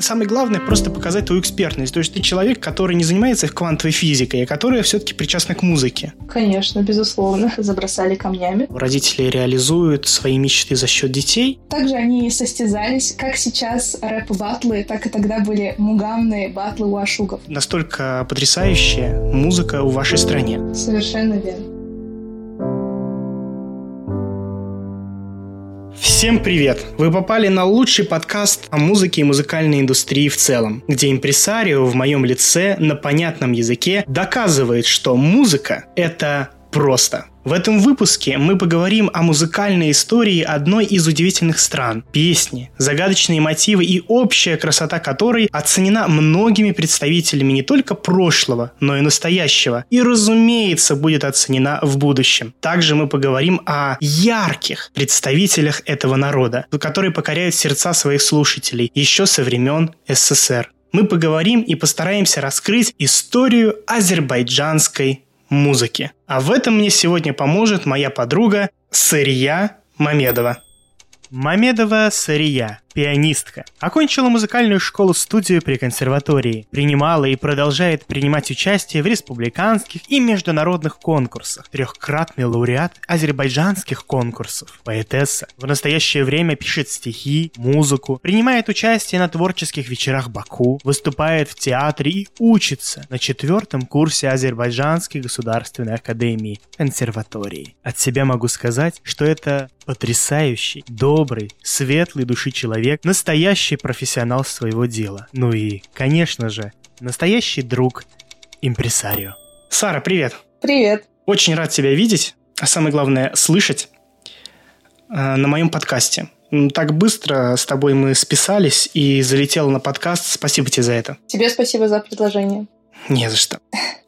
Самое главное просто показать твою экспертность. То есть ты человек, который не занимается квантовой физикой, а который все-таки причастен к музыке. Конечно, безусловно. Забросали камнями. Родители реализуют свои мечты за счет детей. Также они состязались, как сейчас рэп-батлы, так и тогда были мугамные батлы у ашугов. Настолько потрясающая музыка в вашей стране. Совершенно верно. Всем привет! Вы попали на лучший подкаст о музыке и музыкальной индустрии в целом, где импресарио в моем лице на понятном языке доказывает, что музыка — это просто. В этом выпуске мы поговорим о музыкальной истории одной из удивительных стран. Песни, загадочные мотивы и общая красота которой оценена многими представителями не только прошлого, но и настоящего. И, разумеется, будет оценена в будущем. Также мы поговорим о ярких представителях этого народа, которые покоряют сердца своих слушателей еще со времен СССР. Мы поговорим и постараемся раскрыть историю азербайджанской музыки. А в этом мне сегодня поможет моя подруга Сырья Мамедова. Мамедова Сырья пианистка. Окончила музыкальную школу-студию при консерватории. Принимала и продолжает принимать участие в республиканских и международных конкурсах. Трехкратный лауреат азербайджанских конкурсов. Поэтесса. В настоящее время пишет стихи, музыку, принимает участие на творческих вечерах Баку, выступает в театре и учится на четвертом курсе Азербайджанской государственной академии консерватории. От себя могу сказать, что это потрясающий, добрый, светлый души человек, настоящий профессионал своего дела. Ну и, конечно же, настоящий друг импресарио. Сара, привет. Привет. Очень рад тебя видеть, а самое главное слышать э, на моем подкасте. Так быстро с тобой мы списались и залетела на подкаст. Спасибо тебе за это. Тебе спасибо за предложение. Не за что.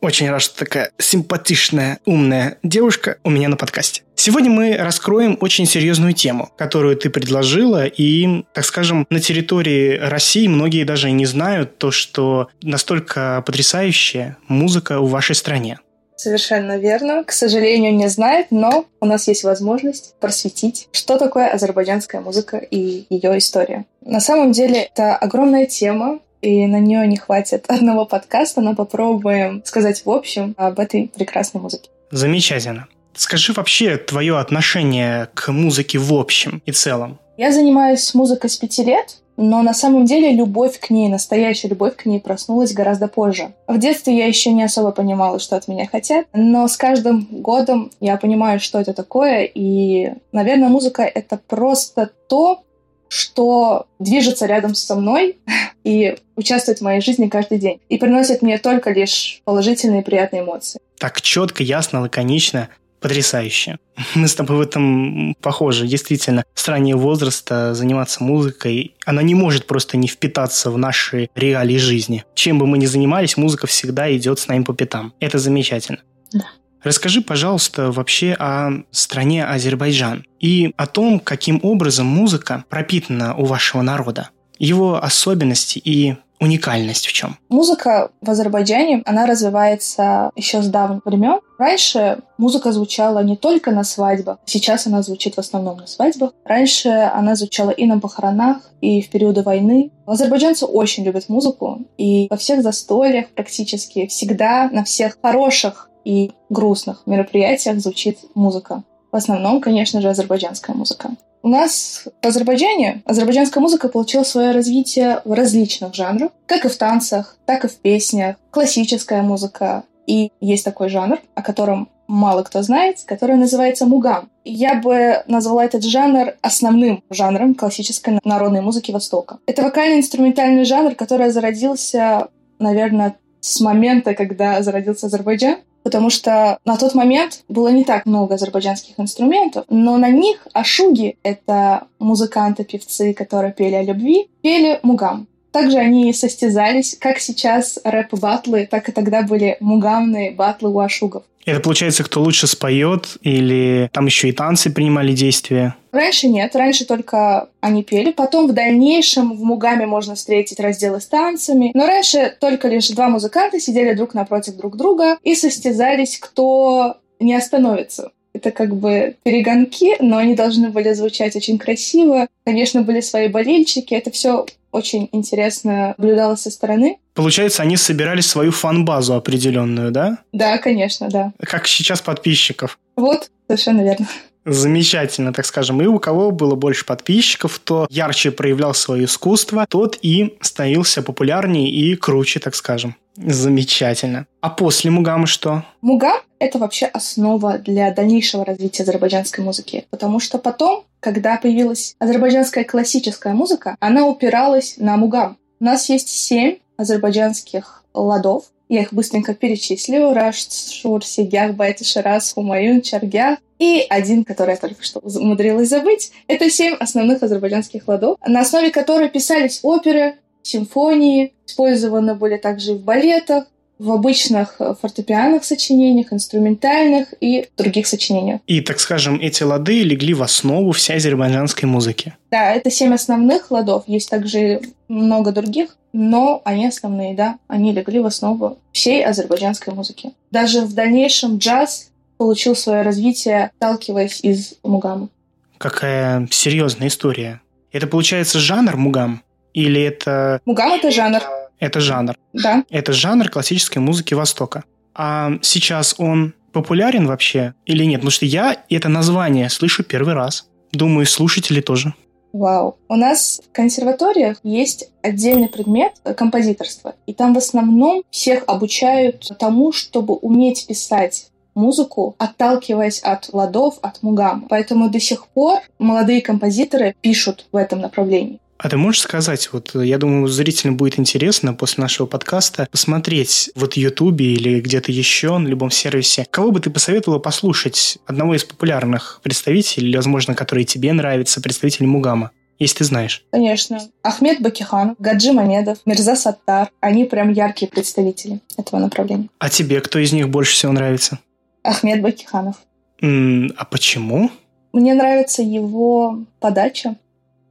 Очень рад, что такая симпатичная, умная девушка у меня на подкасте. Сегодня мы раскроем очень серьезную тему, которую ты предложила, и, так скажем, на территории России многие даже не знают то, что настолько потрясающая музыка в вашей стране. Совершенно верно. К сожалению, не знает, но у нас есть возможность просветить, что такое азербайджанская музыка и ее история. На самом деле, это огромная тема, и на нее не хватит одного подкаста, но попробуем сказать в общем об этой прекрасной музыке. Замечательно. Скажи вообще твое отношение к музыке в общем и целом. Я занимаюсь музыкой с пяти лет, но на самом деле любовь к ней, настоящая любовь к ней проснулась гораздо позже. В детстве я еще не особо понимала, что от меня хотят, но с каждым годом я понимаю, что это такое, и, наверное, музыка — это просто то, что движется рядом со мной и участвует в моей жизни каждый день. И приносит мне только лишь положительные и приятные эмоции. Так четко, ясно, лаконично. Потрясающе. Мы с тобой в этом похожи. Действительно, в стране возраста заниматься музыкой, она не может просто не впитаться в наши реалии жизни. Чем бы мы ни занимались, музыка всегда идет с нами по пятам. Это замечательно. Да. Расскажи, пожалуйста, вообще о стране Азербайджан и о том, каким образом музыка пропитана у вашего народа, его особенности и уникальность в чем? Музыка в Азербайджане, она развивается еще с давних времен. Раньше музыка звучала не только на свадьбах, сейчас она звучит в основном на свадьбах. Раньше она звучала и на похоронах, и в периоды войны. Азербайджанцы очень любят музыку, и во всех застольях практически всегда на всех хороших и грустных мероприятиях звучит музыка. В основном, конечно же, азербайджанская музыка. У нас в Азербайджане азербайджанская музыка получила свое развитие в различных жанрах, как и в танцах, так и в песнях, классическая музыка. И есть такой жанр, о котором мало кто знает, который называется мугам. Я бы назвала этот жанр основным жанром классической народной музыки Востока. Это вокально-инструментальный жанр, который зародился, наверное, с момента, когда зародился Азербайджан потому что на тот момент было не так много азербайджанских инструментов, но на них ашуги — это музыканты-певцы, которые пели о любви, пели мугам. Также они состязались, как сейчас рэп-батлы, так и тогда были мугамные батлы у ашугов. Это получается, кто лучше споет, или там еще и танцы принимали действия? Раньше нет, раньше только они пели. Потом в дальнейшем в Мугаме можно встретить разделы с танцами. Но раньше только лишь два музыканта сидели друг напротив друг друга и состязались, кто не остановится. Это как бы перегонки, но они должны были звучать очень красиво. Конечно, были свои болельщики. Это все очень интересно наблюдалось со стороны. Получается, они собирали свою фан-базу определенную, да? Да, конечно, да. Как сейчас подписчиков. Вот, совершенно верно. Замечательно, так скажем. И у кого было больше подписчиков, то ярче проявлял свое искусство, тот и становился популярнее и круче, так скажем. Замечательно. А после Мугамы что? Мугам — это вообще основа для дальнейшего развития азербайджанской музыки. Потому что потом, когда появилась азербайджанская классическая музыка, она упиралась на Мугам. У нас есть семь азербайджанских ладов, я их быстренько перечислю. Раш, Шур, Сигях, Байт, Шарас, Хумаюн, Чаргях. И один, который я только что умудрилась забыть. Это семь основных азербайджанских ладов, на основе которой писались оперы, симфонии, использованы были также и в балетах, в обычных э, фортепианных сочинениях, инструментальных и других сочинениях. И, так скажем, эти лады легли в основу всей азербайджанской музыки. Да, это семь основных ладов. Есть также много других, но они основные, да. Они легли в основу всей азербайджанской музыки. Даже в дальнейшем джаз получил свое развитие, сталкиваясь из мугама. Какая серьезная история. Это получается жанр мугам? Или это... Мугам — это жанр. Это жанр. Да. Это жанр классической музыки Востока. А сейчас он популярен вообще или нет? Потому что я это название слышу первый раз. Думаю, слушатели тоже. Вау. У нас в консерваториях есть отдельный предмет композиторства. И там в основном всех обучают тому, чтобы уметь писать музыку, отталкиваясь от ладов, от мугама. Поэтому до сих пор молодые композиторы пишут в этом направлении. А ты можешь сказать, вот я думаю, зрителям будет интересно после нашего подкаста посмотреть вот в Ютубе или где-то еще на любом сервисе, кого бы ты посоветовала послушать одного из популярных представителей, или, возможно, который тебе нравится, представитель Мугама? если ты знаешь. Конечно. Ахмед Бакихан, Гаджи Мамедов, Мирза Саттар. Они прям яркие представители этого направления. А тебе кто из них больше всего нравится? Ахмед Бакиханов. М-м, а почему? Мне нравится его подача.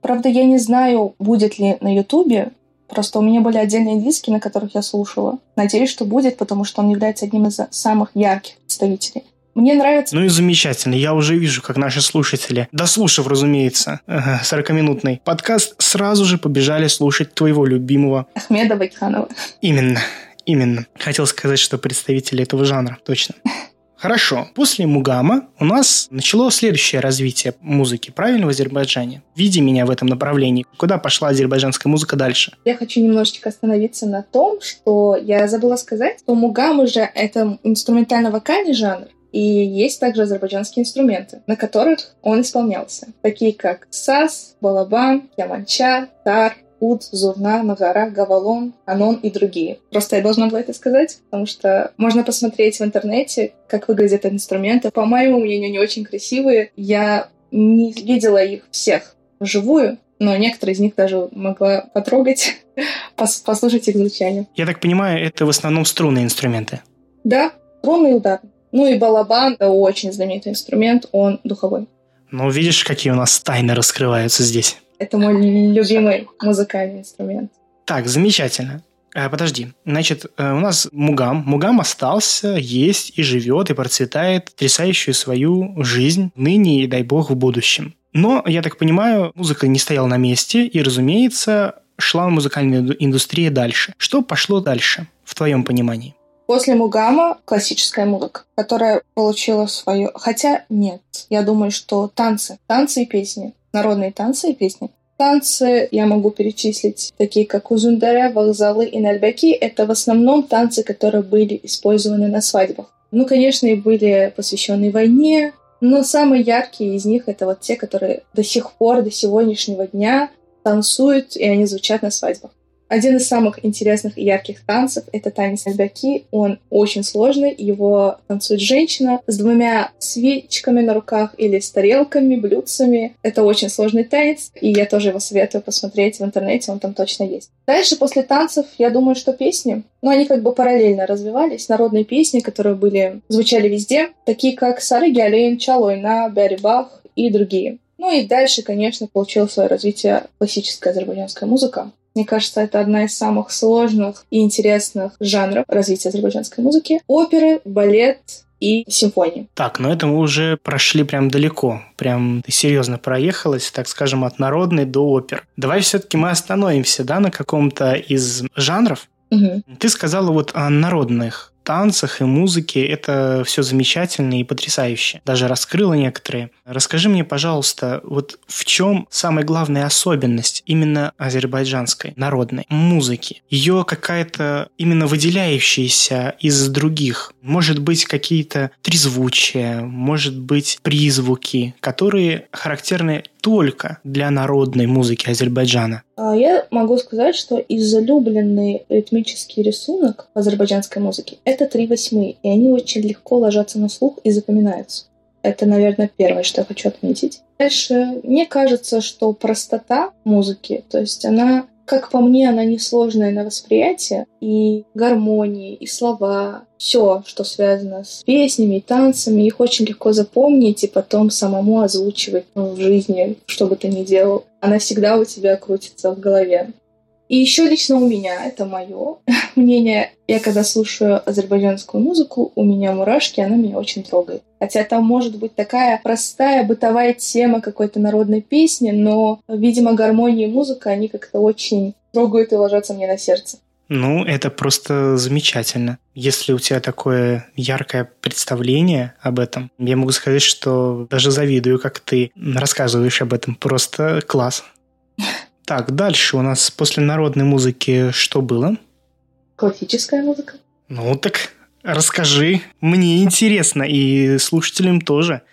Правда, я не знаю, будет ли на Ютубе. Просто у меня были отдельные диски, на которых я слушала. Надеюсь, что будет, потому что он является одним из самых ярких представителей. Мне нравится... Ну и замечательно. Я уже вижу, как наши слушатели, дослушав, разумеется, 40-минутный подкаст, сразу же побежали слушать твоего любимого... Ахмеда Бакханова. Именно. Именно. Хотел сказать, что представители этого жанра, точно. Хорошо. После Мугама у нас начало следующее развитие музыки, правильно, в Азербайджане? Види меня в этом направлении. Куда пошла азербайджанская музыка дальше? Я хочу немножечко остановиться на том, что я забыла сказать, что Мугам уже это инструментально-вокальный жанр, и есть также азербайджанские инструменты, на которых он исполнялся, такие как сас, балабан, яманча, тар, Уд, Зурна, Магара, Гавалон, Анон и другие. Просто я должна была это сказать, потому что можно посмотреть в интернете, как выглядят инструменты. По моему мнению, не очень красивые. Я не видела их всех вживую, но некоторые из них даже могла потрогать, послушать их звучание. Я так понимаю, это в основном струнные инструменты? Да, струнный удар. Ну и балабан – очень знаменитый инструмент, он духовой. Ну, видишь, какие у нас тайны раскрываются здесь. Это мой любимый музыкальный инструмент. Так, замечательно. А, подожди, значит, э, у нас Мугам. Мугам остался, есть и живет, и процветает потрясающую свою жизнь ныне и, дай бог, в будущем. Но, я так понимаю, музыка не стояла на месте, и, разумеется, шла музыкальная индустрия дальше. Что пошло дальше, в твоем понимании? После Мугама классическая музыка, которая получила свое... Хотя нет, я думаю, что танцы, танцы и песни народные танцы и песни. Танцы я могу перечислить, такие как Узундаре, Вокзалы и Нальбяки. Это в основном танцы, которые были использованы на свадьбах. Ну, конечно, и были посвящены войне, но самые яркие из них это вот те, которые до сих пор, до сегодняшнего дня танцуют, и они звучат на свадьбах. Один из самых интересных и ярких танцев — это танец Альбяки. Он очень сложный. Его танцует женщина с двумя свечками на руках или с тарелками, блюдцами. Это очень сложный танец, и я тоже его советую посмотреть в интернете, он там точно есть. Дальше, после танцев, я думаю, что песни, но они как бы параллельно развивались. Народные песни, которые были, звучали везде, такие как Сары Гялин, Чалойна, Бах и другие. Ну и дальше, конечно, получила свое развитие классическая азербайджанская музыка. Мне кажется, это одна из самых сложных и интересных жанров развития азербайджанской музыки. Оперы, балет, и симфонии. Так, но это мы уже прошли прям далеко. Прям ты серьезно проехалась, так скажем, от народной до опер. Давай все-таки мы остановимся, да, на каком-то из жанров. Угу. Ты сказала вот о народных танцах и музыке это все замечательно и потрясающе. Даже раскрыла некоторые. Расскажи мне, пожалуйста, вот в чем самая главная особенность именно азербайджанской народной музыки? Ее какая-то именно выделяющаяся из других. Может быть, какие-то трезвучия, может быть, призвуки, которые характерны только для народной музыки Азербайджана? А, я могу сказать, что излюбленный ритмический рисунок в азербайджанской музыке — это три восьмые, и они очень легко ложатся на слух и запоминаются. Это, наверное, первое, что я хочу отметить. Дальше, мне кажется, что простота музыки, то есть она как по мне, она несложная на восприятие. И гармонии, и слова, все, что связано с песнями и танцами, их очень легко запомнить и потом самому озвучивать в жизни, что бы ты ни делал. Она всегда у тебя крутится в голове. И еще лично у меня, это мое мнение, я когда слушаю азербайджанскую музыку, у меня мурашки, она меня очень трогает. Хотя там может быть такая простая бытовая тема какой-то народной песни, но, видимо, гармония и музыка, они как-то очень трогают и ложатся мне на сердце. Ну, это просто замечательно. Если у тебя такое яркое представление об этом, я могу сказать, что даже завидую, как ты рассказываешь об этом. Просто класс. Так, дальше у нас после народной музыки что было? Классическая музыка. Ну так расскажи. Мне интересно, и слушателям тоже.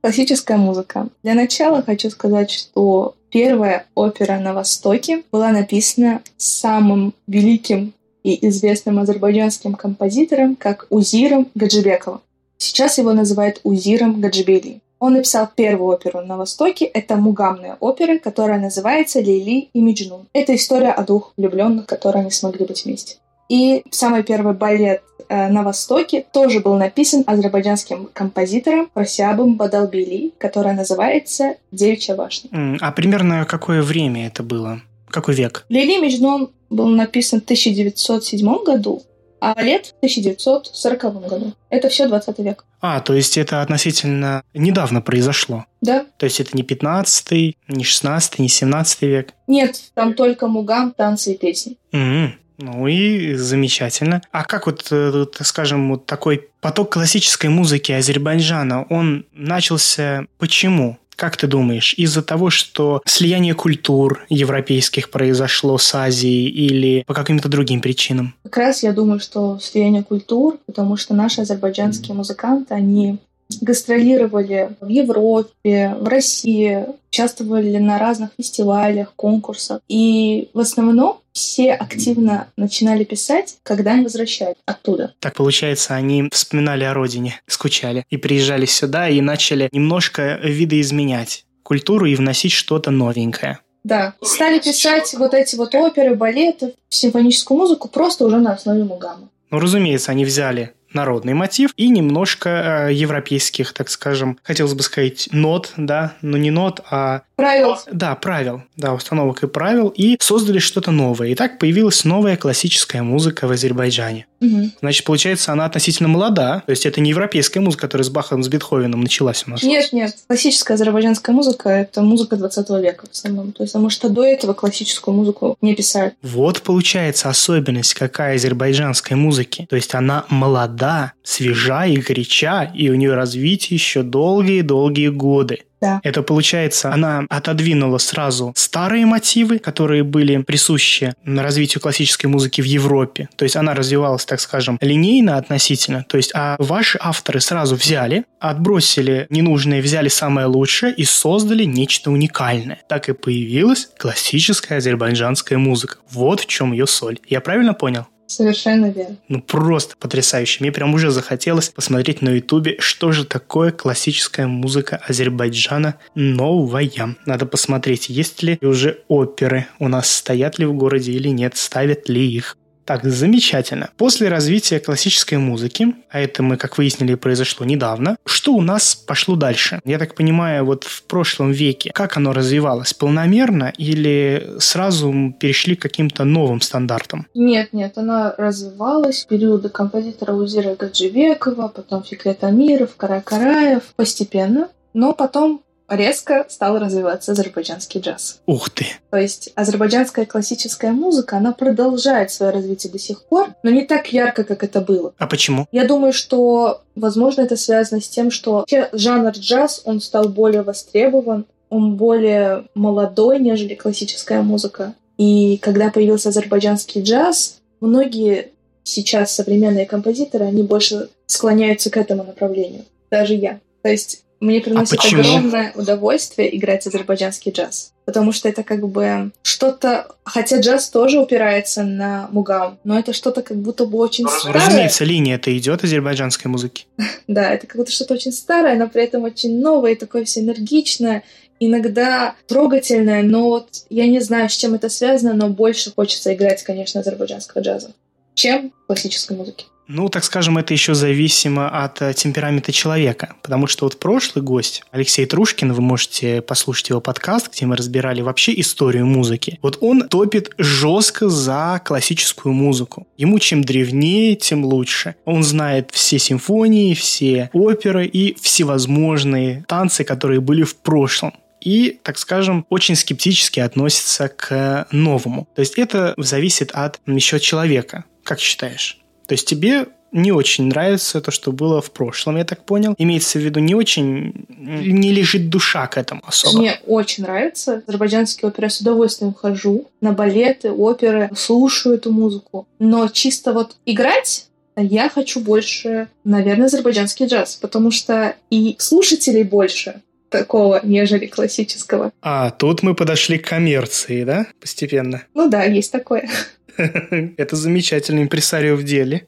Классическая музыка. Для начала хочу сказать, что первая опера на Востоке была написана самым великим и известным азербайджанским композитором, как Узиром Гаджибековым. Сейчас его называют Узиром Гаджибели. Он написал первую оперу на Востоке. Это мугамная опера, которая называется «Лили и Меджнун». Это история о двух влюбленных, которые не смогли быть вместе. И самый первый балет э, на Востоке тоже был написан азербайджанским композитором Просябом Бадалбили, который называется «Девичья башня». А примерно какое время это было? Какой век? «Лили Меджнун» был написан в 1907 году, а балет в 1940 году. Это все 20 век. А, то есть это относительно недавно произошло? Да. То есть это не 15 не 16 не 17 век? Нет, там только мугам, танцы и песни. Mm-hmm. Ну и замечательно. А как вот, э, скажем, вот такой поток классической музыки Азербайджана, он начался почему? Как ты думаешь, из-за того, что слияние культур европейских произошло с Азией или по каким-то другим причинам? Как раз я думаю, что слияние культур, потому что наши азербайджанские музыканты, они гастролировали в Европе, в России, участвовали на разных фестивалях, конкурсах. И в основном все активно начинали писать, когда они возвращались оттуда. Так получается, они вспоминали о родине, скучали и приезжали сюда и начали немножко видоизменять культуру и вносить что-то новенькое. Да. Стали писать вот эти вот оперы, балеты, симфоническую музыку просто уже на основе Мугама. Ну, разумеется, они взяли народный мотив и немножко э, европейских, так скажем, хотелось бы сказать, нот, да, но не нот, а... Правил. Да, правил, да, установок и правил, и создали что-то новое. И так появилась новая классическая музыка в Азербайджане. Угу. Значит, получается, она относительно молода, то есть это не европейская музыка, которая с Бахом, с Бетховеном началась у нас. Нет, нет, классическая азербайджанская музыка – это музыка 20 века в основном. То есть, потому что до этого классическую музыку не писали. Вот получается особенность какая азербайджанской музыки. То есть она молода, свежа и горяча, и у нее развитие еще долгие-долгие годы. Да. Это получается, она отодвинула сразу старые мотивы, которые были присущи развитию классической музыки в Европе. То есть она развивалась, так скажем, линейно относительно. То есть, а ваши авторы сразу взяли, отбросили ненужное, взяли самое лучшее и создали нечто уникальное. Так и появилась классическая азербайджанская музыка. Вот в чем ее соль. Я правильно понял? Совершенно верно. Ну, просто потрясающе. Мне прям уже захотелось посмотреть на Ютубе, что же такое классическая музыка Азербайджана новая. Надо посмотреть, есть ли уже оперы у нас, стоят ли в городе или нет, ставят ли их. Так, замечательно. После развития классической музыки, а это мы, как выяснили, произошло недавно, что у нас пошло дальше? Я так понимаю, вот в прошлом веке, как оно развивалось? Полномерно или сразу перешли к каким-то новым стандартам? Нет, нет, она развивалась в периоды композитора Узира Гаджибекова, потом Фикрет Амиров, Каракараев, постепенно. Но потом резко стал развиваться азербайджанский джаз. Ух ты! То есть азербайджанская классическая музыка, она продолжает свое развитие до сих пор, но не так ярко, как это было. А почему? Я думаю, что, возможно, это связано с тем, что жанр джаз, он стал более востребован, он более молодой, нежели классическая музыка. И когда появился азербайджанский джаз, многие сейчас современные композиторы, они больше склоняются к этому направлению. Даже я. То есть мне приносит а огромное удовольствие играть азербайджанский джаз. Потому что это как бы что-то... Хотя джаз тоже упирается на мугам, но это что-то как будто бы очень ну, старое. Разумеется, линия это идет азербайджанской музыки. да, это как будто что-то очень старое, но при этом очень новое и такое все энергичное иногда трогательное, но вот я не знаю, с чем это связано, но больше хочется играть, конечно, азербайджанского джаза, чем классической музыки. Ну, так скажем, это еще зависимо от э, темперамента человека. Потому что вот прошлый гость, Алексей Трушкин, вы можете послушать его подкаст, где мы разбирали вообще историю музыки. Вот он топит жестко за классическую музыку. Ему чем древнее, тем лучше. Он знает все симфонии, все оперы и всевозможные танцы, которые были в прошлом и, так скажем, очень скептически относится к новому. То есть это зависит от еще человека. Как считаешь? То есть тебе не очень нравится то, что было в прошлом, я так понял. Имеется в виду не очень, не лежит душа к этому особо. Мне очень нравится. Азербайджанские оперы я с удовольствием хожу на балеты, оперы, слушаю эту музыку. Но чисто вот играть я хочу больше, наверное, азербайджанский джаз, потому что и слушателей больше такого, нежели классического. А, тут мы подошли к коммерции, да, постепенно? Ну да, есть такое. Это замечательный импресарио в деле.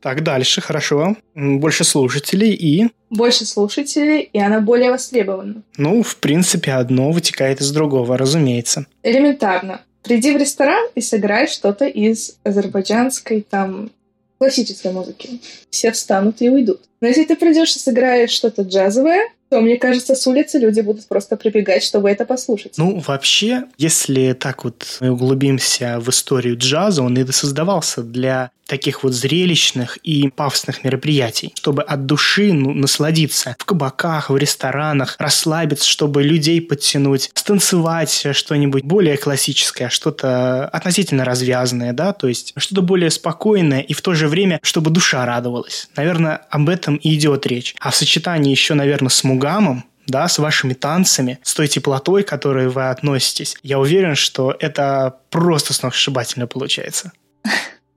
Так, дальше, хорошо. Больше слушателей и... Больше слушателей, и она более востребована. Ну, в принципе, одно вытекает из другого, разумеется. Элементарно. Приди в ресторан и сыграй что-то из азербайджанской, там, классической музыки. Все встанут и уйдут. Но если ты придешь и сыграешь что-то джазовое, то, мне кажется, с улицы люди будут просто прибегать, чтобы это послушать. Ну, вообще, если так вот мы углубимся в историю джаза, он и создавался для таких вот зрелищных и пафосных мероприятий, чтобы от души ну, насладиться в кабаках, в ресторанах, расслабиться, чтобы людей подтянуть, станцевать что-нибудь более классическое, что-то относительно развязанное, да, то есть что-то более спокойное и в то же время, чтобы душа радовалась. Наверное, об этом и идет речь. А в сочетании еще, наверное, с мугамом, да, с вашими танцами, с той теплотой, к которой вы относитесь, я уверен, что это просто сногсшибательно получается.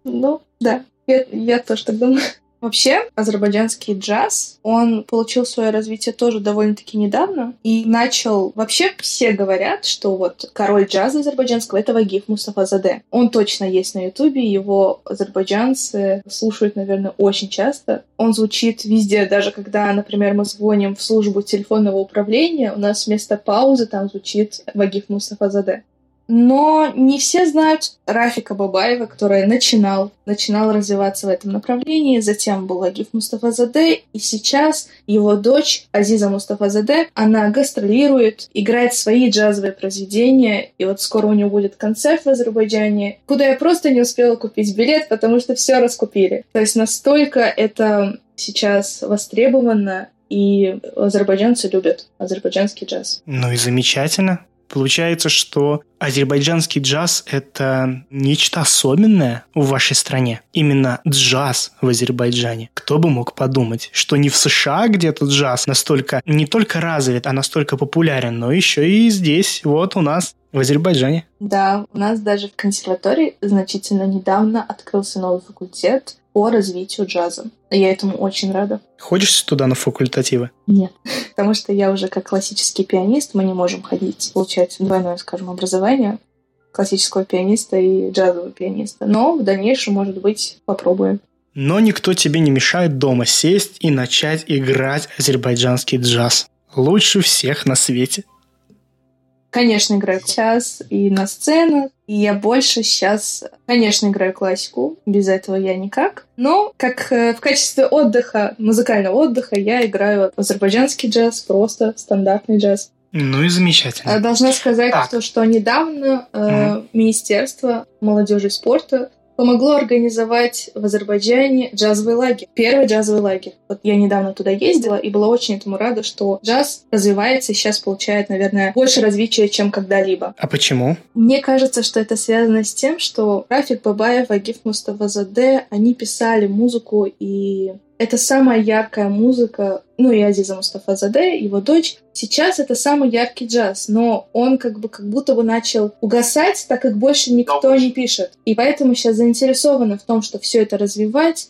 Ну, да, я, я тоже так думаю. Вообще, азербайджанский джаз, он получил свое развитие тоже довольно-таки недавно и начал... Вообще все говорят, что вот король джаза азербайджанского — это Вагиф Мустафа Заде. Он точно есть на ютубе, его азербайджанцы слушают, наверное, очень часто. Он звучит везде, даже когда, например, мы звоним в службу телефонного управления, у нас вместо паузы там звучит Вагиф Мустафа Заде. Но не все знают Рафика Бабаева, который начинал, начинал развиваться в этом направлении. Затем был Агиф Мустафазаде, и сейчас его дочь Азиза Мустафазаде, она гастролирует, играет свои джазовые произведения, и вот скоро у нее будет концерт в Азербайджане, куда я просто не успела купить билет, потому что все раскупили. То есть настолько это сейчас востребовано, и азербайджанцы любят азербайджанский джаз. Ну и замечательно. Получается, что азербайджанский джаз – это нечто особенное в вашей стране. Именно джаз в Азербайджане. Кто бы мог подумать, что не в США где-то джаз настолько не только развит, а настолько популярен, но еще и здесь, вот у нас, в Азербайджане. Да, у нас даже в консерватории значительно недавно открылся новый факультет по развитию джаза. Я этому очень рада. Ходишь туда на факультативы? Нет, потому что я уже как классический пианист, мы не можем ходить, получать двойное, скажем, образование классического пианиста и джазового пианиста. Но в дальнейшем, может быть, попробуем. Но никто тебе не мешает дома сесть и начать играть азербайджанский джаз. Лучше всех на свете. Конечно, играю сейчас и на сценах, И я больше сейчас, конечно, играю классику, без этого я никак. Но как э, в качестве отдыха, музыкального отдыха, я играю азербайджанский джаз, просто стандартный джаз. Ну и замечательно. Должна сказать, так. то, что недавно э, mm. Министерство молодежи и спорта помогло организовать в Азербайджане джазовый лагерь. Первый джазовый лагерь. Вот я недавно туда ездила и была очень этому рада, что джаз развивается и сейчас получает, наверное, больше развития, чем когда-либо. А почему? Мне кажется, что это связано с тем, что Рафик Бабаев, Агиф Муставазаде, они писали музыку и это самая яркая музыка, ну и Азиза Мустафа Заде, его дочь. Сейчас это самый яркий джаз, но он как бы как будто бы начал угасать, так как больше никто не пишет. И поэтому сейчас заинтересованы в том, что все это развивать,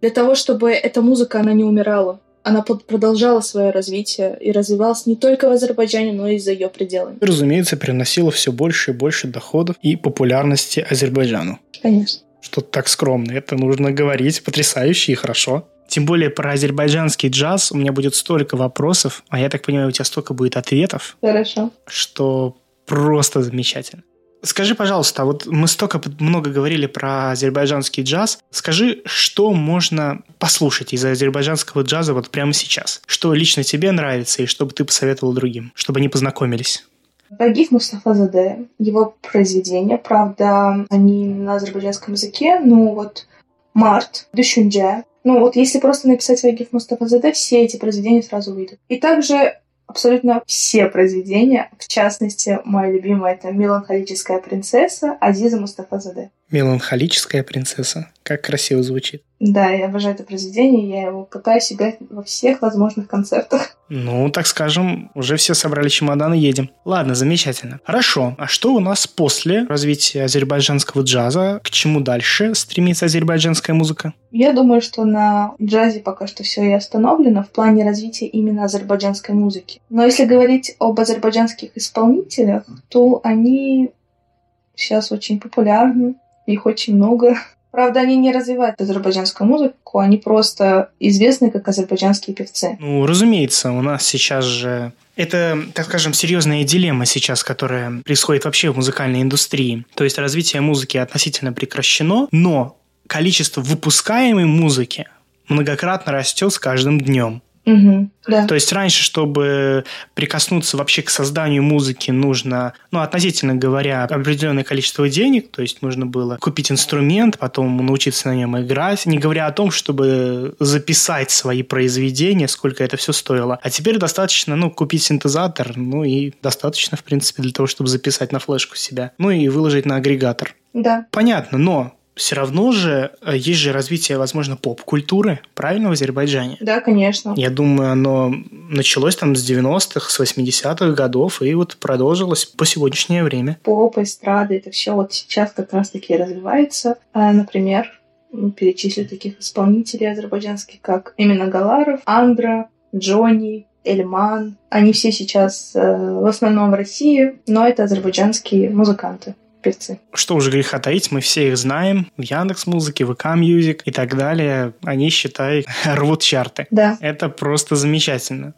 для того, чтобы эта музыка, она не умирала. Она продолжала свое развитие и развивалась не только в Азербайджане, но и за ее пределами. Разумеется, приносила все больше и больше доходов и популярности Азербайджану. Конечно. Что так скромно. Это нужно говорить потрясающе и хорошо. Тем более про азербайджанский джаз у меня будет столько вопросов, а я так понимаю, у тебя столько будет ответов. Хорошо. Что просто замечательно. Скажи, пожалуйста, вот мы столько много говорили про азербайджанский джаз. Скажи, что можно послушать из азербайджанского джаза вот прямо сейчас? Что лично тебе нравится и что бы ты посоветовал другим, чтобы они познакомились? Вагиф Мустафа Заде, его произведения, правда, они на азербайджанском языке, ну вот Март, Душунджа, ну вот если просто написать Вагиф Мустафа Заде, все эти произведения сразу выйдут. И также абсолютно все произведения, в частности, мое любимое это «Меланхолическая принцесса» Азиза Мустафазаде. «Меланхолическая принцесса». Как красиво звучит. Да, я обожаю это произведение, я его пытаюсь играть во всех возможных концертах. Ну, так скажем, уже все собрали чемоданы, едем. Ладно, замечательно. Хорошо, а что у нас после развития азербайджанского джаза? К чему дальше стремится азербайджанская музыка? Я думаю, что на джазе пока что все и остановлено в плане развития именно азербайджанской музыки. Но если говорить об азербайджанских исполнителях, то они сейчас очень популярны, их очень много. Правда, они не развивают азербайджанскую музыку, они просто известны как азербайджанские певцы. Ну, разумеется, у нас сейчас же это, так скажем, серьезная дилемма сейчас, которая происходит вообще в музыкальной индустрии. То есть развитие музыки относительно прекращено, но количество выпускаемой музыки многократно растет с каждым днем. Угу, да. То есть раньше, чтобы прикоснуться вообще к созданию музыки, нужно, ну, относительно говоря, определенное количество денег, то есть нужно было купить инструмент, потом научиться на нем играть, не говоря о том, чтобы записать свои произведения, сколько это все стоило. А теперь достаточно, ну, купить синтезатор, ну, и достаточно, в принципе, для того, чтобы записать на флешку себя, ну, и выложить на агрегатор. Да. Понятно, но все равно же э, есть же развитие, возможно, поп-культуры, правильно, в Азербайджане? Да, конечно. Я думаю, оно началось там с 90-х, с 80-х годов и вот продолжилось по сегодняшнее время. Поп, эстрада, это все вот сейчас как раз-таки развивается. А, например, перечислю таких исполнителей азербайджанских, как именно Галаров, Андра, Джонни, Эльман. Они все сейчас э, в основном в России, но это азербайджанские музыканты певцы. Что уже греха таить, мы все их знаем. В Яндекс Музыке, VK Music и так далее. Они, считай, рвут чарты. Да. Это просто замечательно.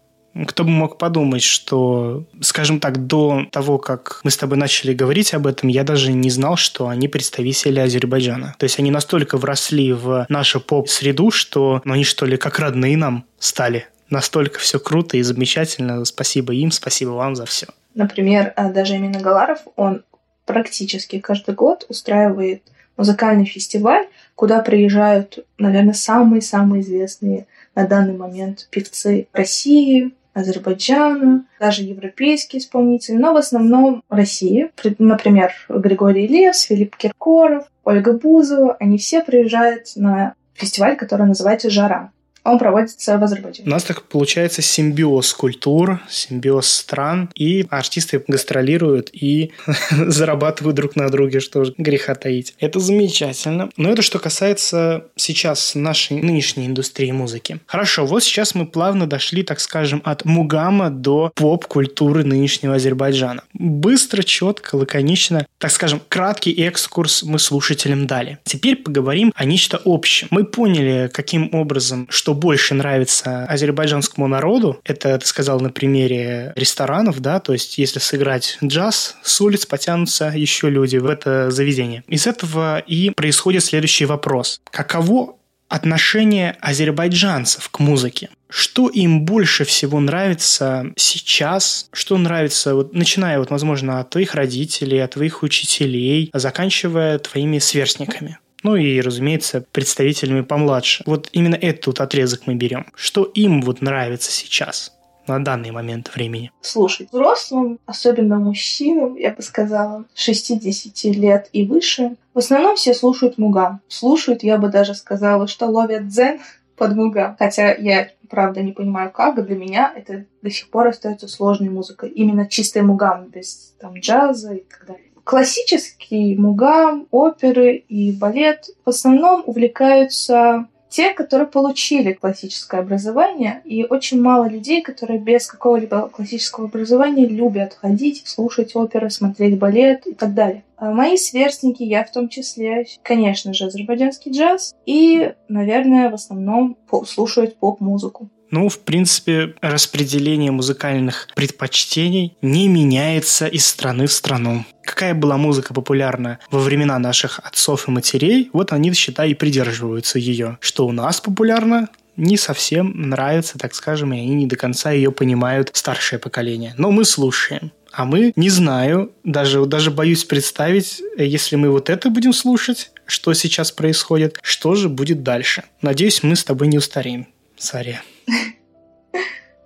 Кто бы мог подумать, что, скажем так, до того, как мы с тобой начали говорить об этом, я даже не знал, что они представители Азербайджана. То есть они настолько вросли в нашу поп-среду, что ну, они что ли как родные нам стали. Настолько все круто и замечательно. Спасибо им, спасибо вам за все. Например, а, даже именно Галаров, он практически каждый год устраивает музыкальный фестиваль, куда приезжают, наверное, самые-самые известные на данный момент певцы России, Азербайджана, даже европейские исполнители, но в основном России. Например, Григорий Левс, Филипп Киркоров, Ольга Бузова. Они все приезжают на фестиваль, который называется «Жара» он проводится в Азербайджане. У нас так получается симбиоз культур, симбиоз стран, и артисты гастролируют и зарабатывают друг на друге, что же греха таить. Это замечательно. Но это что касается сейчас нашей нынешней индустрии музыки. Хорошо, вот сейчас мы плавно дошли, так скажем, от мугама до поп-культуры нынешнего Азербайджана. Быстро, четко, лаконично, так скажем, краткий экскурс мы слушателям дали. Теперь поговорим о нечто общем. Мы поняли, каким образом, что что больше нравится азербайджанскому народу. Это ты сказал на примере ресторанов, да, то есть если сыграть джаз, с улиц потянутся еще люди в это заведение. Из этого и происходит следующий вопрос. Каково отношение азербайджанцев к музыке. Что им больше всего нравится сейчас? Что нравится, вот, начиная, вот, возможно, от твоих родителей, от твоих учителей, заканчивая твоими сверстниками? Ну и, разумеется, представителями помладше. Вот именно этот отрезок мы берем. Что им вот нравится сейчас? на данный момент времени? Слушай, взрослым, особенно мужчинам, я бы сказала, 60 лет и выше, в основном все слушают мугам. Слушают, я бы даже сказала, что ловят дзен под мугам. Хотя я, правда, не понимаю, как. Для меня это до сих пор остается сложной музыкой. Именно чистый мугам, без там джаза и так далее. Классический мугам, оперы и балет в основном увлекаются те, которые получили классическое образование, и очень мало людей, которые без какого-либо классического образования любят ходить, слушать оперы, смотреть балет и так далее. А мои сверстники, я в том числе, конечно же, азербайджанский джаз и, наверное, в основном слушают поп-музыку. Ну, в принципе, распределение музыкальных предпочтений не меняется из страны в страну. Какая была музыка популярна во времена наших отцов и матерей, вот они, считай, и придерживаются ее. Что у нас популярно, не совсем нравится, так скажем, и они не до конца ее понимают, старшее поколение. Но мы слушаем. А мы, не знаю, даже, даже боюсь представить, если мы вот это будем слушать, что сейчас происходит, что же будет дальше. Надеюсь, мы с тобой не устареем. Сария.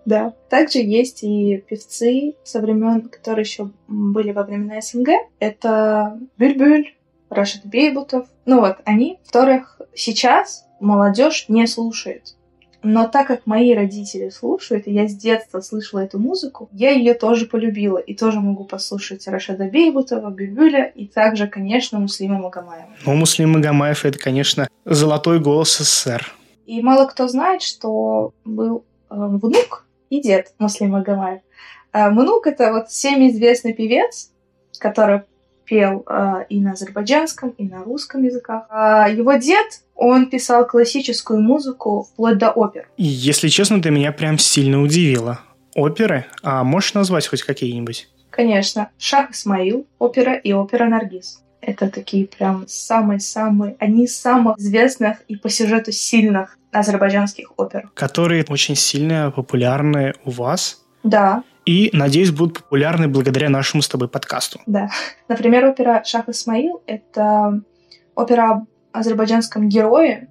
Да. Также есть и певцы со времен, которые еще были во времена СНГ. Это Бюльбюль, Рашид Бейбутов. Ну вот, они, которых сейчас молодежь не слушает. Но так как мои родители слушают, и я с детства слышала эту музыку, я ее тоже полюбила. И тоже могу послушать Рашада Бейбутова, Бюльбюля и также, конечно, Муслима Магомаева. Ну, Муслим Магомаев — это, конечно, золотой голос СССР. И мало кто знает, что был э, внук и дед Муслим Магомаев. Э, внук — это вот всем известный певец, который пел э, и на азербайджанском, и на русском языках. А его дед, он писал классическую музыку вплоть до опер. И, если честно, ты меня прям сильно удивила. Оперы? А можешь назвать хоть какие-нибудь? Конечно. Шах Исмаил, опера и опера Наргиз. Это такие прям самые-самые, они из самых известных и по сюжету сильных азербайджанских опер. Которые очень сильно популярны у вас. Да. И, надеюсь, будут популярны благодаря нашему с тобой подкасту. Да. Например, опера «Шах Исмаил» — это опера об азербайджанском герое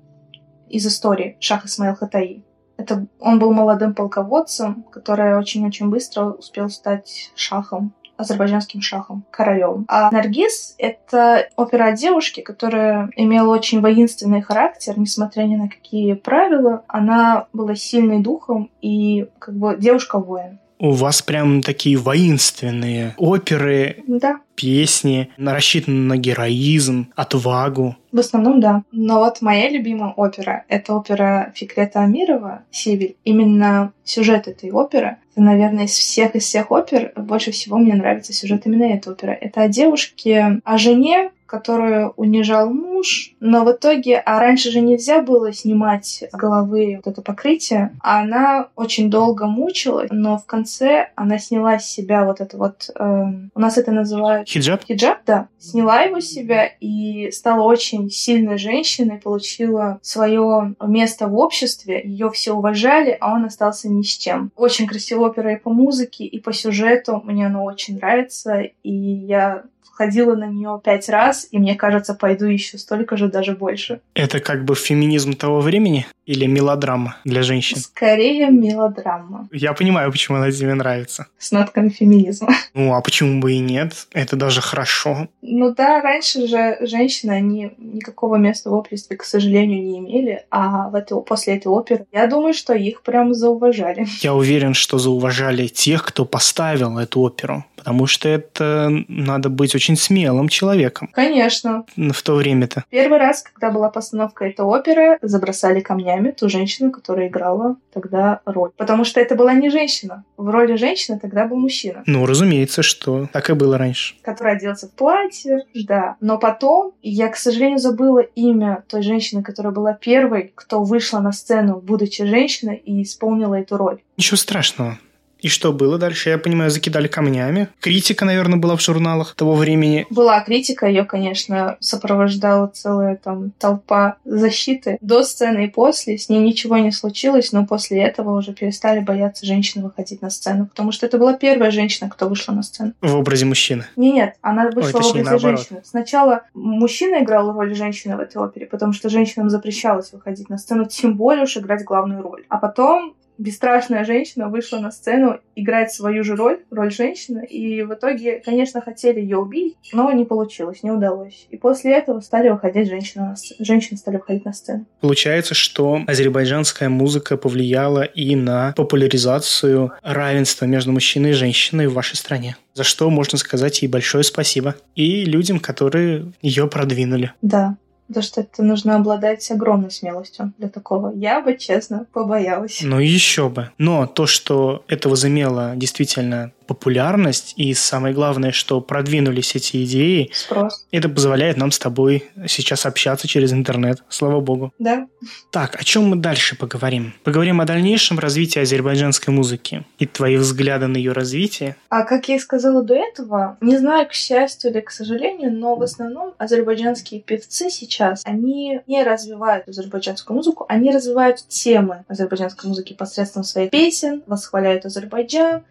из истории Шах Исмаил Хатаи. Это он был молодым полководцем, который очень-очень быстро успел стать шахом азербайджанским шахом, королем. А Наргиз — это опера о девушке, которая имела очень воинственный характер, несмотря ни на какие правила. Она была сильной духом и как бы девушка-воин. У вас прям такие воинственные оперы, да. песни, рассчитаны на героизм, отвагу. В основном, да. Но вот моя любимая опера — это опера Фикрета Амирова «Сибирь». Именно сюжет этой оперы, это, наверное, из всех из всех опер больше всего мне нравится сюжет именно этой оперы. Это о девушке, о жене, которую унижал муж, но в итоге, а раньше же нельзя было снимать с головы вот это покрытие, а она очень долго мучилась, но в конце она сняла с себя вот это вот, э, у нас это называют... Хиджаб? Хиджаб, да. Сняла его с себя и стала очень сильной женщиной, получила свое место в обществе, ее все уважали, а он остался ни с чем. Очень красивая опера и по музыке, и по сюжету, мне она очень нравится, и я ходила на нее пять раз, и мне кажется, пойду еще столько же, даже больше. Это как бы феминизм того времени или мелодрама для женщин? Скорее мелодрама. Я понимаю, почему она тебе нравится. С нотками феминизма. Ну, а почему бы и нет? Это даже хорошо. Ну да, раньше же женщины, они никакого места в обществе, к сожалению, не имели, а в этой, после этой оперы, я думаю, что их прям зауважали. Я уверен, что зауважали тех, кто поставил эту оперу, потому что это надо быть очень очень смелым человеком. Конечно. В то время-то. Первый раз, когда была постановка этой оперы, забросали камнями ту женщину, которая играла тогда роль. Потому что это была не женщина. В роли женщины тогда был мужчина. Ну, разумеется, что так и было раньше. Который оделся в платье, да. Но потом, я, к сожалению, забыла имя той женщины, которая была первой, кто вышла на сцену, будучи женщиной, и исполнила эту роль. Ничего страшного. И что было дальше? Я понимаю, закидали камнями. Критика, наверное, была в журналах того времени. Была критика, ее, конечно, сопровождала целая там толпа защиты. До сцены и после с ней ничего не случилось, но после этого уже перестали бояться женщины выходить на сцену, потому что это была первая женщина, кто вышла на сцену. В образе мужчины? Не, нет, она вышла Ой, точнее, в образе наоборот. женщины. Сначала мужчина играл роль женщины в этой опере, потому что женщинам запрещалось выходить на сцену, тем более уж играть главную роль. А потом бесстрашная женщина вышла на сцену играть свою же роль, роль женщины, и в итоге, конечно, хотели ее убить, но не получилось, не удалось. И после этого стали выходить женщины, на сцену, женщины стали выходить на сцену. Получается, что азербайджанская музыка повлияла и на популяризацию равенства между мужчиной и женщиной в вашей стране. За что можно сказать ей большое спасибо. И людям, которые ее продвинули. Да, Потому что это нужно обладать огромной смелостью для такого. Я бы, честно, побоялась. Ну еще бы. Но то, что это возымело действительно популярность и самое главное, что продвинулись эти идеи. Спрос. Это позволяет нам с тобой сейчас общаться через интернет. Слава богу. Да. Так, о чем мы дальше поговорим? Поговорим о дальнейшем развитии азербайджанской музыки и твои взгляды на ее развитие. А как я и сказала до этого, не знаю, к счастью или к сожалению, но в основном азербайджанские певцы сейчас, они не развивают азербайджанскую музыку, они развивают темы азербайджанской музыки посредством своих песен, восхваляют Азербайджан,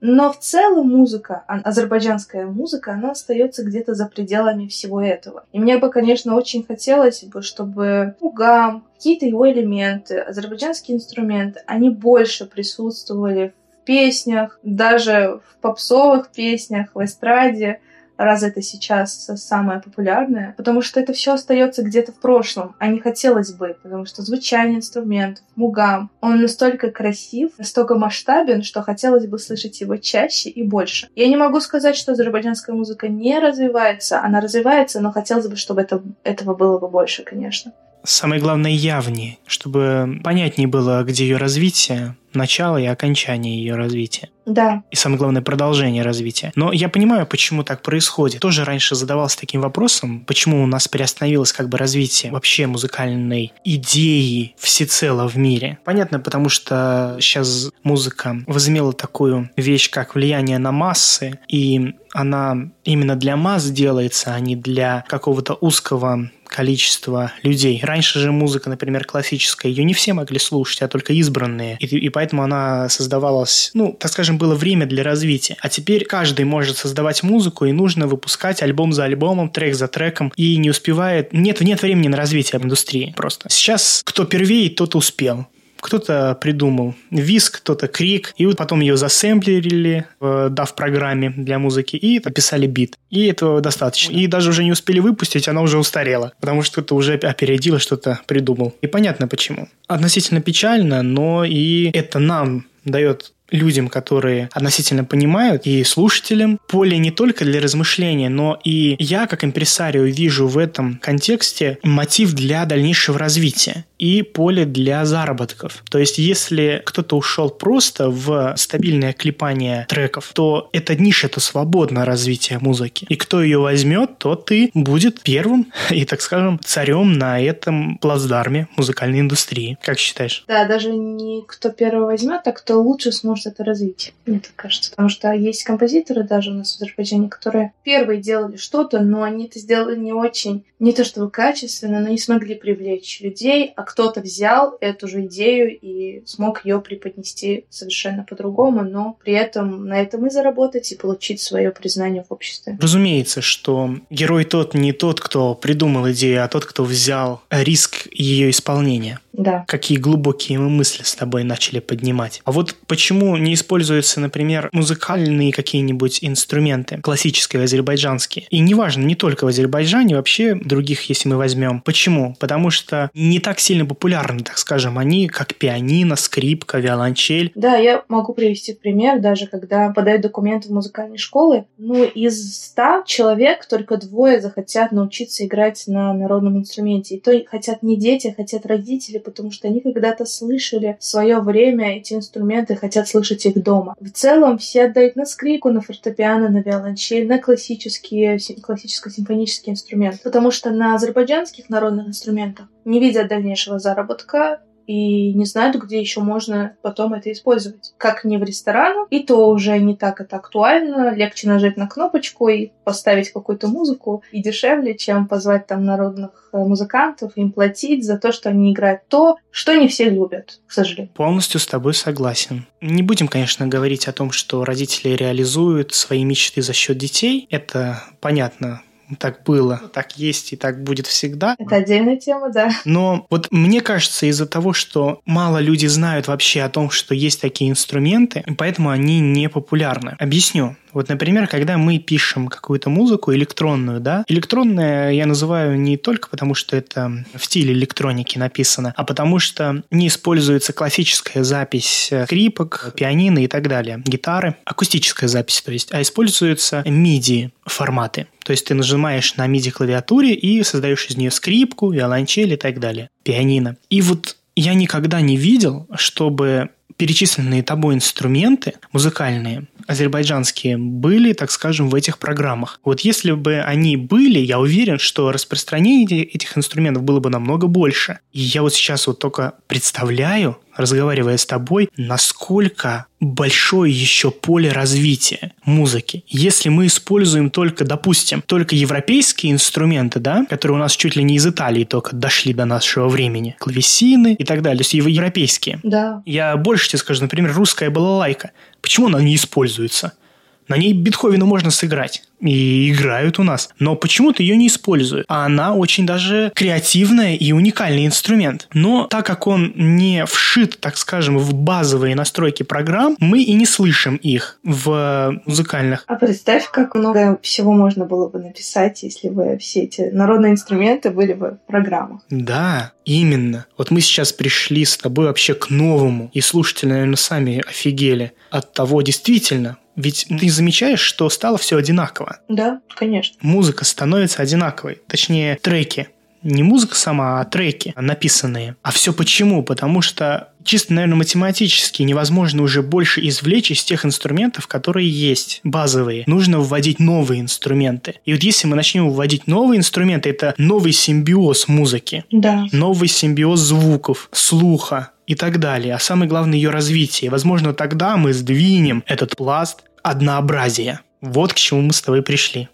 но в целом музыка, азербайджанская музыка, она остается где-то за пределами всего этого. И мне бы, конечно, очень хотелось бы, чтобы угам, какие-то его элементы, азербайджанские инструменты, они больше присутствовали в песнях, даже в попсовых песнях, в эстраде, раз это сейчас самое популярное, потому что это все остается где-то в прошлом, а не хотелось бы, потому что звучание инструментов, мугам, он настолько красив, настолько масштабен, что хотелось бы слышать его чаще и больше. Я не могу сказать, что азербайджанская музыка не развивается, она развивается, но хотелось бы, чтобы это, этого было бы больше, конечно самое главное, явнее, чтобы понятнее было, где ее развитие, начало и окончание ее развития. Да. И самое главное, продолжение развития. Но я понимаю, почему так происходит. Тоже раньше задавался таким вопросом, почему у нас приостановилось как бы развитие вообще музыкальной идеи всецело в мире. Понятно, потому что сейчас музыка возымела такую вещь, как влияние на массы, и она именно для масс делается, а не для какого-то узкого количество людей. Раньше же музыка, например, классическая, ее не все могли слушать, а только избранные. И, и поэтому она создавалась, ну, так скажем, было время для развития. А теперь каждый может создавать музыку, и нужно выпускать альбом за альбомом, трек за треком, и не успевает... Нет, нет времени на развитие индустрии просто. Сейчас кто первее, тот успел кто-то придумал виск, кто-то крик, и вот потом ее засэмплерили в DAV-программе для музыки и написали бит. И этого достаточно. И даже уже не успели выпустить, она уже устарела, потому что кто-то уже опередил, что-то придумал. И понятно почему. Относительно печально, но и это нам дает людям, которые относительно понимают, и слушателям поле не только для размышления, но и я, как импресарио, вижу в этом контексте мотив для дальнейшего развития и поле для заработков. То есть, если кто-то ушел просто в стабильное клепание треков, то эта ниша, это свободное развитие музыки. И кто ее возьмет, тот и будет первым и, так скажем, царем на этом плацдарме музыкальной индустрии. Как считаешь? Да, даже не кто первый возьмет, а кто лучше сможет это развить, мне так кажется. Потому что есть композиторы даже у нас в Азербайджане, которые первые делали что-то, но они это сделали не очень, не то чтобы качественно, но не смогли привлечь людей, а кто-то взял эту же идею и смог ее преподнести совершенно по-другому, но при этом на этом и заработать, и получить свое признание в обществе. Разумеется, что герой тот не тот, кто придумал идею, а тот, кто взял риск ее исполнения. Да. Какие глубокие мы мысли с тобой начали поднимать. А вот почему не используются, например, музыкальные какие-нибудь инструменты, классические азербайджанские? И неважно, не только в Азербайджане, вообще других, если мы возьмем. Почему? Потому что не так сильно популярны, так скажем, они, как пианино, скрипка, виолончель. Да, я могу привести пример, даже когда подают документы в музыкальные школы, ну, из ста человек только двое захотят научиться играть на народном инструменте. И то хотят не дети, а хотят родители, потому что они когда-то слышали в свое время эти инструменты, хотят слышать их дома. В целом все отдают на скрипку, на фортепиано, на виолончель, на классические, классическо-симфонические инструменты. Потому что на азербайджанских народных инструментах не видят дальнейшего заработка, и не знают, где еще можно потом это использовать. Как не в ресторанах, и то уже не так это актуально. Легче нажать на кнопочку и поставить какую-то музыку, и дешевле, чем позвать там народных э, музыкантов, им платить за то, что они играют то, что не все любят, к сожалению. Полностью с тобой согласен. Не будем, конечно, говорить о том, что родители реализуют свои мечты за счет детей. Это понятно, так было, так есть и так будет всегда. Это отдельная тема, да. Но вот мне кажется, из-за того, что мало люди знают вообще о том, что есть такие инструменты, поэтому они не популярны. Объясню. Вот, например, когда мы пишем какую-то музыку электронную, да, электронная я называю не только потому, что это в стиле электроники написано, а потому что не используется классическая запись скрипок, пианино и так далее, гитары, акустическая запись, то есть, а используются MIDI форматы. То есть ты нажимаешь на MIDI клавиатуре и создаешь из нее скрипку, виолончель и так далее, пианино. И вот я никогда не видел, чтобы перечисленные тобой инструменты музыкальные, азербайджанские, были, так скажем, в этих программах. Вот если бы они были, я уверен, что распространение этих инструментов было бы намного больше. И я вот сейчас вот только представляю, разговаривая с тобой, насколько большое еще поле развития музыки. Если мы используем только, допустим, только европейские инструменты, да, которые у нас чуть ли не из Италии только дошли до нашего времени, клавесины и так далее, то есть европейские. Да. Я больше тебе скажу, например, русская балалайка. Почему она не используется? На ней Бетховена можно сыграть. И играют у нас. Но почему-то ее не используют. А она очень даже креативная и уникальный инструмент. Но так как он не вшит, так скажем, в базовые настройки программ, мы и не слышим их в музыкальных. А представь, как много всего можно было бы написать, если бы все эти народные инструменты были бы в программах. Да, именно. Вот мы сейчас пришли с тобой вообще к новому. И слушатели, наверное, сами офигели от того, действительно, ведь ты замечаешь, что стало все одинаково. Да, конечно. Музыка становится одинаковой. Точнее, треки. Не музыка сама, а треки написанные. А все почему? Потому что чисто, наверное, математически невозможно уже больше извлечь из тех инструментов, которые есть, базовые. Нужно вводить новые инструменты. И вот если мы начнем вводить новые инструменты, это новый симбиоз музыки. Да. Новый симбиоз звуков, слуха, и так далее. А самое главное ее развитие. Возможно, тогда мы сдвинем этот пласт однообразия. Вот к чему мы с тобой пришли.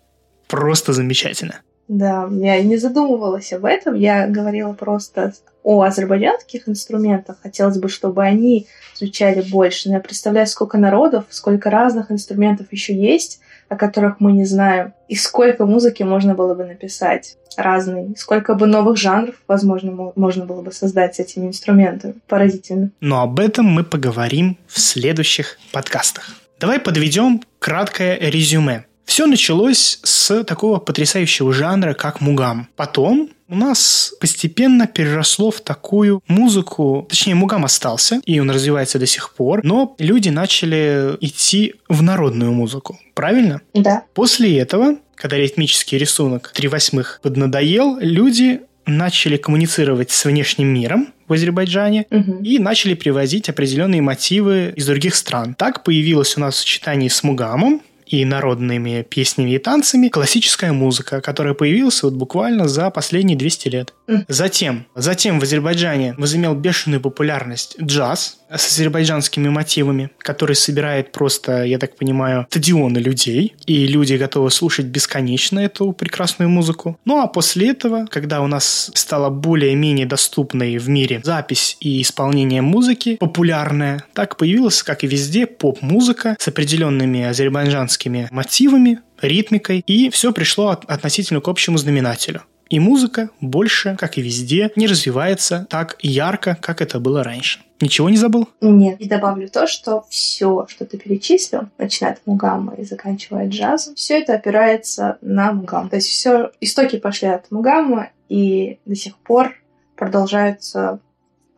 Просто замечательно. Да, я не задумывалась об этом. Я говорила просто о азербайджанских инструментах. Хотелось бы, чтобы они звучали больше. Но я представляю, сколько народов, сколько разных инструментов еще есть, о которых мы не знаем. И сколько музыки можно было бы написать разной. Сколько бы новых жанров, возможно, можно было бы создать с этими инструментами. Поразительно. Но об этом мы поговорим в следующих подкастах. Давай подведем краткое резюме. Все началось с такого потрясающего жанра, как мугам. Потом у нас постепенно переросло в такую музыку, точнее, мугам остался, и он развивается до сих пор, но люди начали идти в народную музыку. Правильно? Да. После этого, когда ритмический рисунок 3 восьмых поднадоел, люди начали коммуницировать с внешним миром, в Азербайджане угу. и начали привозить определенные мотивы из других стран. Так появилась у нас в сочетании с Мугамом и народными песнями и танцами классическая музыка, которая появилась вот буквально за последние 200 лет. Затем, затем в Азербайджане возымел бешеную популярность джаз с азербайджанскими мотивами, который собирает просто, я так понимаю, стадионы людей, и люди готовы слушать бесконечно эту прекрасную музыку. Ну а после этого, когда у нас стала более-менее доступной в мире запись и исполнение музыки, популярная, так появилась, как и везде, поп-музыка с определенными азербайджанскими мотивами, ритмикой, и все пришло относительно к общему знаменателю. И музыка больше, как и везде, не развивается так ярко, как это было раньше. Ничего не забыл? Нет. И добавлю то, что все, что ты перечислил, начиная от мугамма и заканчивая джазом, все это опирается на мугам. То есть все истоки пошли от мугамма и до сих пор продолжаются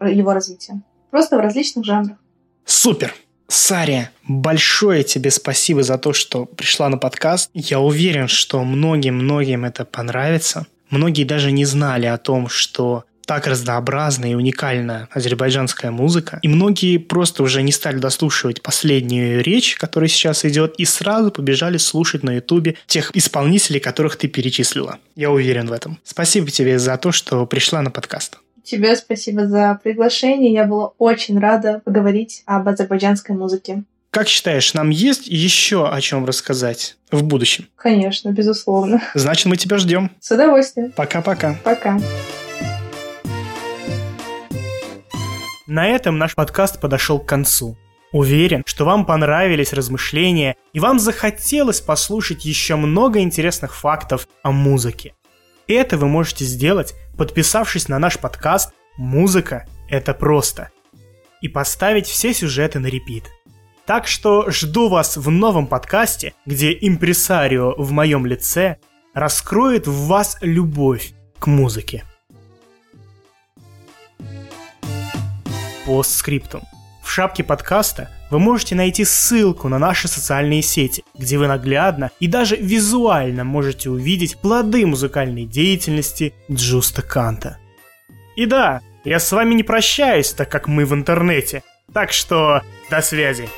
его развитие. Просто в различных жанрах. Супер! Сария, большое тебе спасибо за то, что пришла на подкаст. Я уверен, что многим-многим это понравится. Многие даже не знали о том, что так разнообразна и уникальна азербайджанская музыка. И многие просто уже не стали дослушивать последнюю речь, которая сейчас идет, и сразу побежали слушать на ютубе тех исполнителей, которых ты перечислила. Я уверен в этом. Спасибо тебе за то, что пришла на подкаст. Тебе спасибо за приглашение. Я была очень рада поговорить об азербайджанской музыке. Как считаешь, нам есть еще о чем рассказать в будущем? Конечно, безусловно. Значит, мы тебя ждем. С удовольствием. Пока-пока. Пока. На этом наш подкаст подошел к концу. Уверен, что вам понравились размышления и вам захотелось послушать еще много интересных фактов о музыке. Это вы можете сделать, подписавшись на наш подкаст «Музыка – это просто» и поставить все сюжеты на репит. Так что жду вас в новом подкасте, где импресарио в моем лице раскроет в вас любовь к музыке. Постскриптум. В шапке подкаста вы можете найти ссылку на наши социальные сети, где вы наглядно и даже визуально можете увидеть плоды музыкальной деятельности Джуста Канта. И да, я с вами не прощаюсь, так как мы в интернете. Так что до связи.